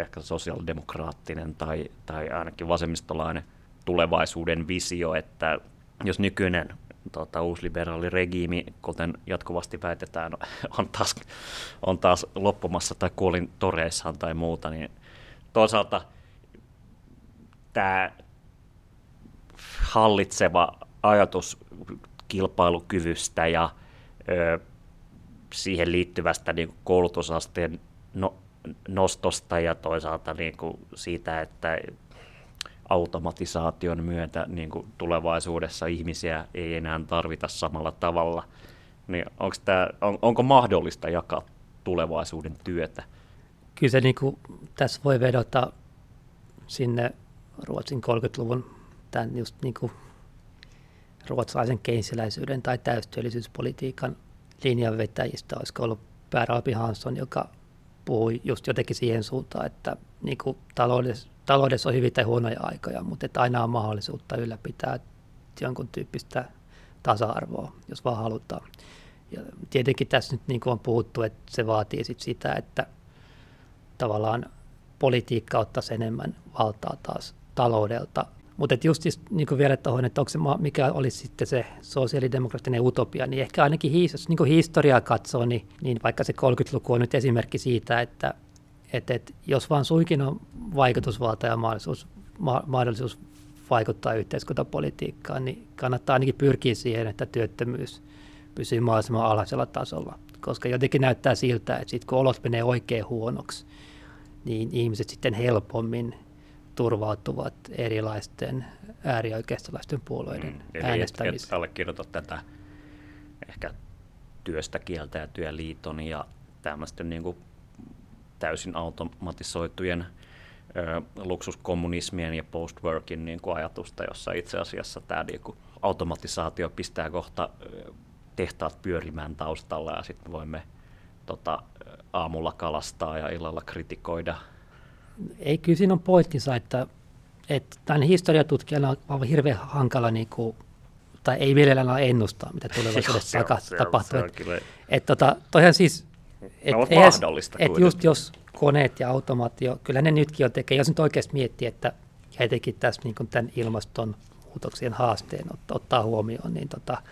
ehkä sosiaalidemokraattinen tai, tai ainakin vasemmistolainen tulevaisuuden visio, että jos nykyinen tota, uusliberaali regiimi, kuten jatkuvasti väitetään, on taas, on taas loppumassa tai kuolin toreissaan tai muuta, niin toisaalta tämä hallitseva ajatus kilpailukyvystä ja ö, siihen liittyvästä niin koulutusasteen no, nostosta ja toisaalta niin kuin siitä, että automatisaation myötä niin kuin tulevaisuudessa ihmisiä ei enää tarvita samalla tavalla. Niin onko tämä, on, onko mahdollista jakaa tulevaisuuden työtä? Kyllä se niin kuin, tässä voi vedota sinne Ruotsin 30-luvun tämän just niin kuin ruotsalaisen keinsiläisyyden tai täystyöllisyyspolitiikan linjanvetäjistä, olisiko ollut Per Alpi Hansson, joka puhui just jotenkin siihen suuntaan, että niin kuin taloudessa, taloudessa on hyvin tai huonoja aikoja, mutta että aina on mahdollisuutta ylläpitää jonkun tyyppistä tasa-arvoa, jos vaan halutaan. Ja tietenkin tässä nyt niin kuin on puhuttu, että se vaatii sit sitä, että tavallaan politiikka ottaisi enemmän valtaa taas taloudelta mutta just siis, niin kuin vielä tuohon, että onko se, mikä olisi sitten se sosiaalidemokraattinen utopia, niin ehkä ainakin his, niin kuin historiaa katsoo, niin, niin vaikka se 30-luku on nyt esimerkki siitä, että että, että jos vaan suikin on vaikutusvalta ja mahdollisuus, ma, mahdollisuus vaikuttaa yhteiskuntapolitiikkaan, niin kannattaa ainakin pyrkiä siihen, että työttömyys pysyy mahdollisimman alhaisella tasolla. Koska jotenkin näyttää siltä, että sit kun olot menee oikein huonoksi, niin ihmiset sitten helpommin turvautuvat erilaisten äärioikeistolaisten puolueiden mm, äänestämiseen. Et, et allekirjoita tätä ehkä työstä kieltä ja työliiton ja tämmöisten niin kuin täysin automatisoitujen ö, luksuskommunismien ja postworkin niin kuin ajatusta, jossa itse asiassa tämä niin kuin automatisaatio pistää kohta ö, tehtaat pyörimään taustalla ja sitten voimme tota, aamulla kalastaa ja illalla kritikoida ei, kyllä siinä on pointtinsa, että, että tämän historiatutkijana on hirveän hankala, niin kuin, tai ei mielellään ennustaa, mitä tulevaisuudessa Joo, se tapahtuu. Se on, se on että, että, tota, toihan siis, et, no, mahdollista et just jos koneet ja automaatio, kyllä ne nytkin on tekee, jos nyt oikeasti miettii, että etenkin tässä niin tämän ilmastonmuutoksien haasteen ottaa huomioon, niin tota,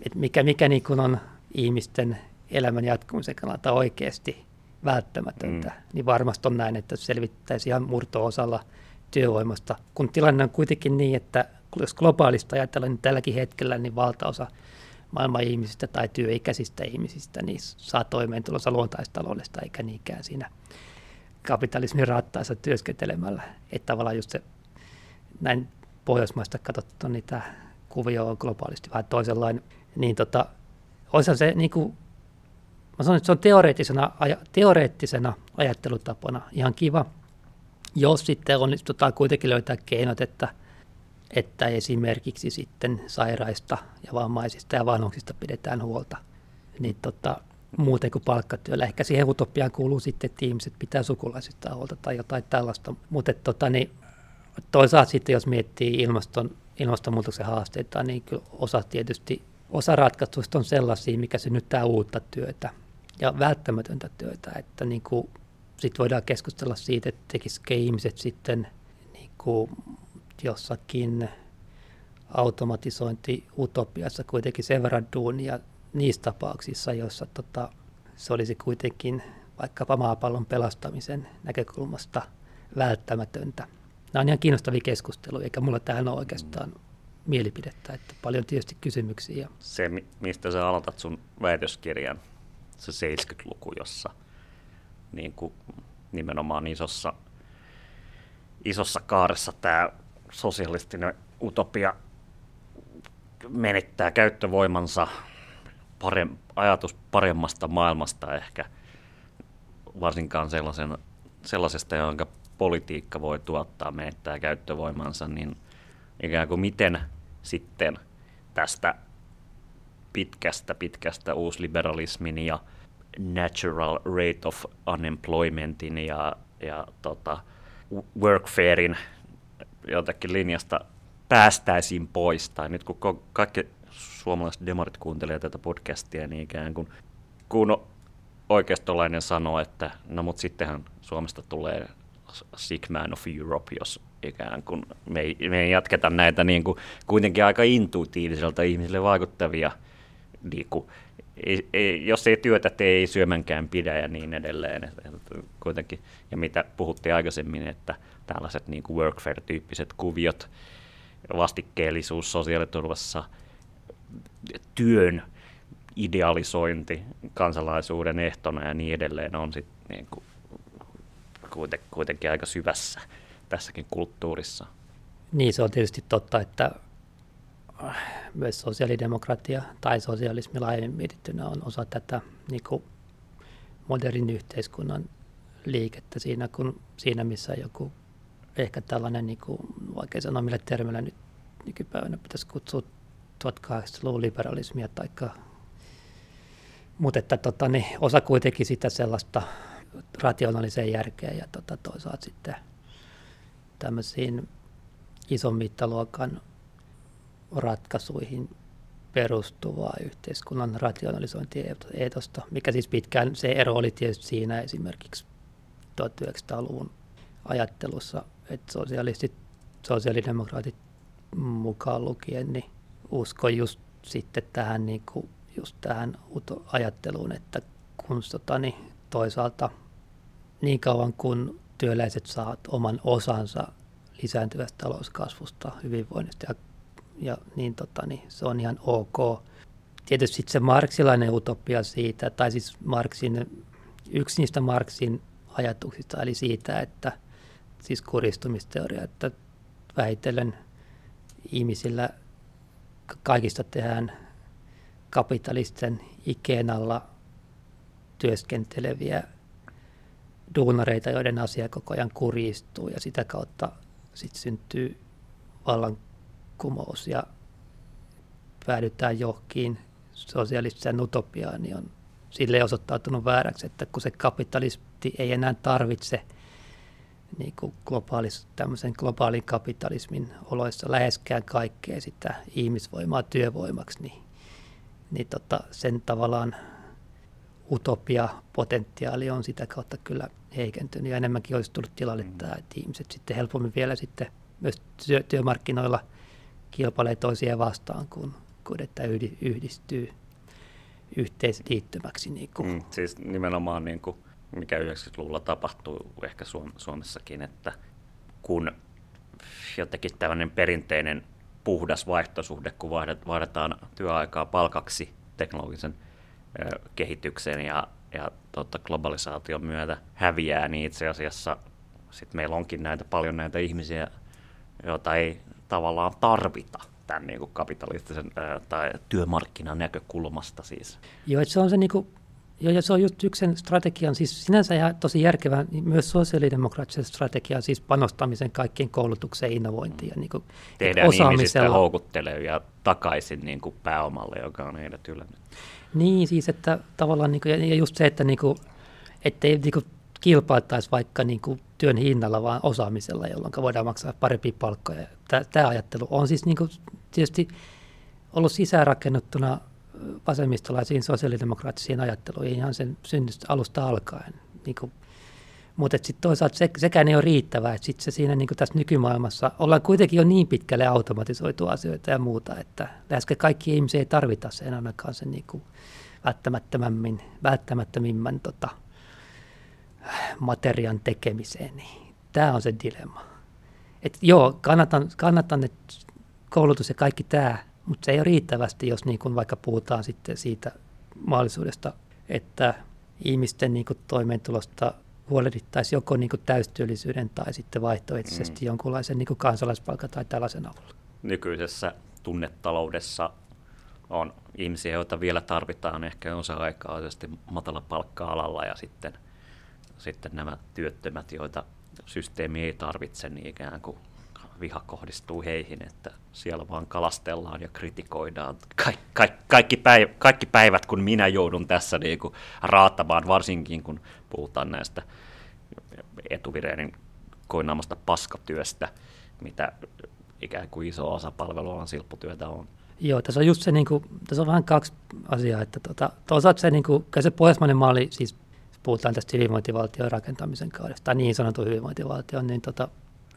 että mikä, mikä niin on ihmisten elämän jatkumisen kannalta oikeasti välttämätöntä, mm. niin varmasti on näin, että selvittäisi ihan murto-osalla työvoimasta. Kun tilanne on kuitenkin niin, että jos globaalista ajatellaan, niin tälläkin hetkellä niin valtaosa maailman ihmisistä tai työikäisistä ihmisistä niin saa toimeentulonsa luontaistaloudesta eikä niinkään siinä kapitalismin rattaissa työskentelemällä. Että tavallaan just se näin Pohjoismaista katsottu, niin tämä kuvio on globaalisti vähän toisenlainen. Niin tota, olisi se niin kuin Mä sanon, että se on teoreettisena, teoreettisena ajattelutapana ihan kiva, jos sitten onnistutaan kuitenkin löytää keinot, että, että esimerkiksi sitten sairaista ja vammaisista ja vanhuksista pidetään huolta, niin tota, muuten kuin palkkatyöllä. Ehkä siihen utopiaan kuuluu sitten, että ihmiset pitää sukulaisista huolta tai jotain tällaista. Mutta tota, niin, toisaalta sitten, jos miettii ilmaston, ilmastonmuutoksen haasteita, niin kyllä osa tietysti osa ratkaisuista on sellaisia, mikä synnyttää uutta työtä ja välttämätöntä työtä, että niin kuin, sit voidaan keskustella siitä, että tekisikö ihmiset sitten niin kuin jossakin automatisointi-utopiassa kuitenkin sen verran duunia niissä tapauksissa, joissa tota, se olisi kuitenkin vaikkapa maapallon pelastamisen näkökulmasta välttämätöntä. Nämä on ihan kiinnostavia keskusteluja, eikä mulla tähän ole oikeastaan mielipidettä, että paljon tietysti kysymyksiä. Se, mistä sä aloitat sun väitöskirjan, se 70-luku, jossa niin kuin nimenomaan isossa, isossa kaaressa tämä sosialistinen utopia menettää käyttövoimansa, parem, ajatus paremmasta maailmasta ehkä varsinkaan sellaisen, sellaisesta, jonka politiikka voi tuottaa, menettää käyttövoimansa, niin ikään kuin miten sitten tästä pitkästä, pitkästä uusliberalismin ja natural rate of unemploymentin ja, ja tota, workfarein jotakin linjasta päästäisiin pois. Tai nyt kun kaikki suomalaiset demarit kuuntelee tätä podcastia, niin ikään kuin kun oikeistolainen sanoo, että no mutta sittenhän Suomesta tulee sick man of Europe, jos ikään kuin me ei, me ei jatketa näitä niin kuin, kuitenkin aika intuitiiviselta ihmisille vaikuttavia, niin kuin, ei, ei, jos ei työtä tee, ei syömänkään pidä ja niin edelleen. Kuitenkin, ja mitä puhuttiin aikaisemmin, että tällaiset niin workfare-tyyppiset kuviot, vastikkeellisuus sosiaaliturvassa, työn idealisointi kansalaisuuden ehtona ja niin edelleen on sit niin kuin kuitenkin aika syvässä tässäkin kulttuurissa. Niin, se on tietysti totta, että myös sosiaalidemokratia tai sosialismi laajemmin mietittynä on osa tätä niin kuin modernin yhteiskunnan liikettä siinä, kun, siinä missä joku ehkä tällainen, niin kuin, vaikea sanoa millä termillä nyt nykypäivänä pitäisi kutsua 1800-luvun liberalismia, taikka, mutta että tota, niin osa kuitenkin sitä sellaista rationaaliseen järkeen ja tota, toisaalta sitten tämmöisiin ison mittaluokan ratkaisuihin perustuvaa yhteiskunnan rationalisointieetosta, mikä siis pitkään se ero oli tietysti siinä esimerkiksi 1900-luvun ajattelussa, että sosialistit, sosiaalidemokraatit mukaan lukien, niin usko just sitten tähän, niin kuin, just tähän ajatteluun, että kun tota, niin toisaalta niin kauan kun työläiset saavat oman osansa lisääntyvästä talouskasvusta, hyvinvoinnista ja, ja niin, tota, niin se on ihan ok. Tietysti se marksilainen utopia siitä, tai siis Marksin, yksi niistä Marksin ajatuksista, eli siitä, että siis kuristumisteoria, että vähitellen ihmisillä kaikista tehdään kapitalisten ikeen alla työskenteleviä duunareita, joiden asia koko ajan kuristuu ja sitä kautta sitten syntyy vallankumous ja päädytään johonkin sosialistiseen utopiaan, niin on sille osoittautunut vääräksi, että kun se kapitalisti ei enää tarvitse niin kuin globaalis, tämmöisen globaalin kapitalismin oloissa läheskään kaikkea sitä ihmisvoimaa työvoimaksi, niin, niin tota, sen tavallaan utopia-potentiaali on sitä kautta kyllä heikentynyt ja enemmänkin olisi tullut tilalle mm. tämä, että ihmiset sitten helpommin vielä sitten myös työ, työmarkkinoilla kilpailee toisia vastaan, kun, kun että yhdistyy yhteisliittymäksi. Niin kuin. Mm, siis nimenomaan niin kuin, mikä 90-luvulla tapahtuu ehkä Suomessakin, että kun jotenkin tällainen perinteinen puhdas vaihtosuhde, kun vaihdetaan työaikaa palkaksi teknologisen kehityksen ja, ja totta, globalisaation myötä häviää, niin itse asiassa sit meillä onkin näitä paljon näitä ihmisiä, joita ei tavallaan tarvita tämän niin kuin kapitalistisen ää, tai työmarkkinan näkökulmasta siis. Joo, että se on se niin kuin Joo, ja se on just yksi sen strategian, siis sinänsä ihan tosi järkevä, niin myös sosiaalidemokraattisen strategian, siis panostamisen kaikkien koulutukseen, innovointiin ja niin kuin, Tehdään ihmisistä houkuttelevia takaisin niin kuin pääomalle, joka on heidät ylännyt. Niin, siis että tavallaan, niin kuin, ja just se, että niin kuin, ettei niin kuin, kilpailtaisi vaikka niin kuin, työn hinnalla, vaan osaamisella, jolloin voidaan maksaa parempia palkkoja. Tämä ajattelu on siis niin kuin, tietysti ollut sisäänrakennettuna vasemmistolaisiin sosiaalidemokraattisiin ajatteluihin ihan sen synnystä alusta alkaen. Niin kuin, mutta sitten toisaalta se, sekään ei ole riittävää, että sitten se siinä niin tässä nykymaailmassa ollaan kuitenkin jo niin pitkälle automatisoitu asioita ja muuta, että lähes kaikki ihmisiä ei tarvita sen ainakaan sen niin kuin välttämättömimmän tota, materian tekemiseen. Niin tämä on se dilemma. Et joo, kannatan, kannatan että koulutus ja kaikki tämä, mutta se ei ole riittävästi, jos niin kuin vaikka puhutaan sitten siitä mahdollisuudesta, että ihmisten niin kuin toimeentulosta huolehdittaisiin joko niin kuin täystyöllisyyden tai sitten vaihtoehtoisesti mm. jonkunlaisen niin kuin kansalaispalkan tai tällaisen avulla. Nykyisessä tunnetaloudessa on ihmisiä, joita vielä tarvitaan ehkä osa-aikaa matala palkka-alalla ja sitten, sitten nämä työttömät, joita systeemi ei tarvitse, niin ikään kuin viha kohdistuu heihin, että siellä vaan kalastellaan ja kritikoidaan. Ka- ka- kaikki, päiv- kaikki päivät, kun minä joudun tässä niin kuin raattamaan, varsinkin kun puhutaan näistä etuvireenin koinaamasta paskatyöstä, mitä ikään kuin iso osa palvelualan silpputyötä on. Joo, tässä on just se, niin kuin, tässä on vähän kaksi asiaa, että tuota, toisaalta se, niin kuin, se pohjoismainen malli, siis puhutaan tästä hyvinvointivaltion rakentamisen kaudesta, tai niin sanottu hyvinvointivaltio, niin tota,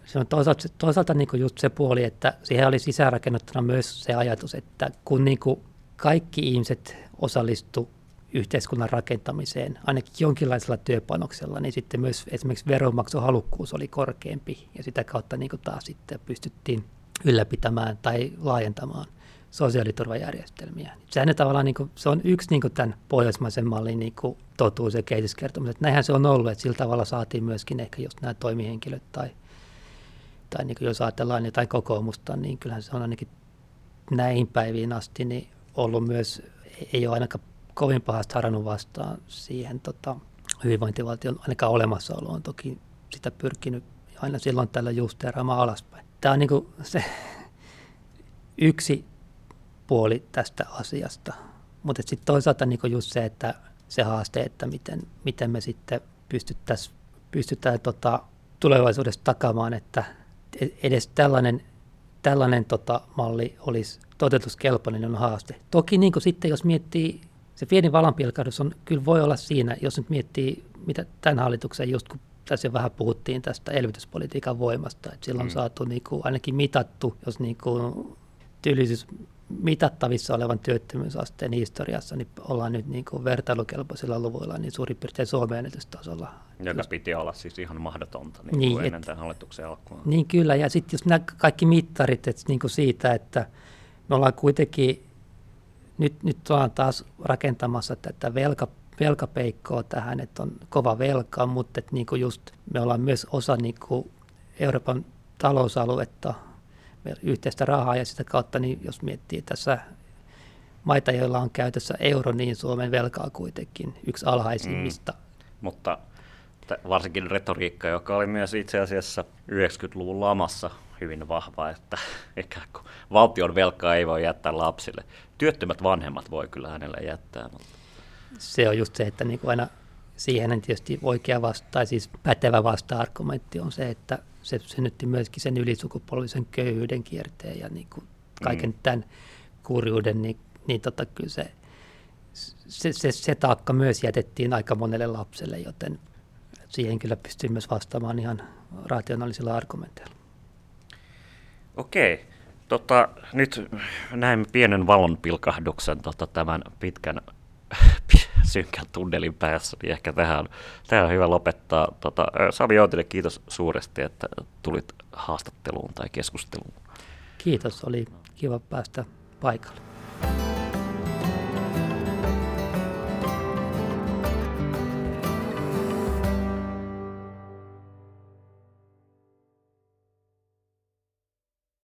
Se on toisaalta, toisaalta niin kuin just se puoli, että siihen oli sisäänrakennettuna myös se ajatus, että kun niin kuin kaikki ihmiset osallistu yhteiskunnan rakentamiseen, ainakin jonkinlaisella työpanoksella, niin sitten myös esimerkiksi veronmaksuhalukkuus oli korkeampi ja sitä kautta niin kuin taas sitten pystyttiin ylläpitämään tai laajentamaan sosiaaliturvajärjestelmiä. Sehän tavallaan niin kuin, se on yksi niin kuin tämän pohjoismaisen mallin niin kuin totuus ja kehityskertomus. Että näinhän se on ollut, että sillä tavalla saatiin myöskin ehkä just nämä toimihenkilöt tai, tai niin kuin jos ajatellaan jotain kokoomusta, niin kyllähän se on ainakin näihin päiviin asti niin ollut myös, ei ole ainakaan kovin pahasti harannut vastaan siihen tota, hyvinvointivaltion ainakaan olemassaoloon. Toki sitä pyrkinyt aina silloin tällä justeeraamaan alaspäin. Tämä on niin kuin se yksi puoli tästä asiasta. Mutta sitten toisaalta niin just se, että se haaste, että miten, miten me sitten pystyttäisiin pystytään tota, tulevaisuudessa takamaan, että edes tällainen, tällainen tota, malli olisi toteutuskelpoinen on haaste. Toki niin sitten, jos miettii, se pieni valonpilkahdus on, kyllä voi olla siinä, jos nyt miettii, mitä tämän hallituksen, just kun tässä jo vähän puhuttiin tästä elvytyspolitiikan voimasta, että sillä on mm. saatu niin kuin, ainakin mitattu, jos niin kuin, työllisyys mitattavissa olevan työttömyysasteen historiassa, niin ollaan nyt niin kuin vertailukelpoisilla luvuilla niin suurin piirtein Suomen ennätystasolla. Joka piti olla siis ihan mahdotonta niin niin, ennen tämän hallituksen alkua. Niin kyllä, ja sitten jos nämä kaikki mittarit että niin kuin siitä, että me ollaan kuitenkin, nyt, nyt ollaan taas rakentamassa tätä velka, velkapeikkoa tähän, että on kova velka, mutta että niin kuin just me ollaan myös osa niin kuin Euroopan talousaluetta, yhteistä rahaa ja sitä kautta, niin jos miettii tässä maita, joilla on käytössä euro, niin Suomen velkaa kuitenkin yksi alhaisimmista. Mm. Mutta varsinkin retoriikka, joka oli myös itse asiassa 90-luvun lamassa hyvin vahva, että ikään kuin valtion velkaa ei voi jättää lapsille. Työttömät vanhemmat voi kyllä hänelle jättää. Mutta... Se on just se, että niin kuin aina siihen tietysti oikea vasta, tai siis pätevä vasta-argumentti on se, että se synnytti myöskin sen ylisukupolvisen köyhyyden kierteen ja niin kuin kaiken mm. tämän kurjuuden, niin, niin tota, kyllä se, se, se, se taakka myös jätettiin aika monelle lapselle, joten siihen kyllä pystyy myös vastaamaan ihan rationaalisilla argumenteilla. Okei. Tota, nyt näemme pienen valonpilkahduksen tota, tämän pitkän synkän tunnelin päässä, niin ehkä tähän tähän on hyvä lopettaa. Tota, Sami Joutinen, kiitos suuresti, että tulit haastatteluun tai keskusteluun. Kiitos, oli kiva päästä paikalle.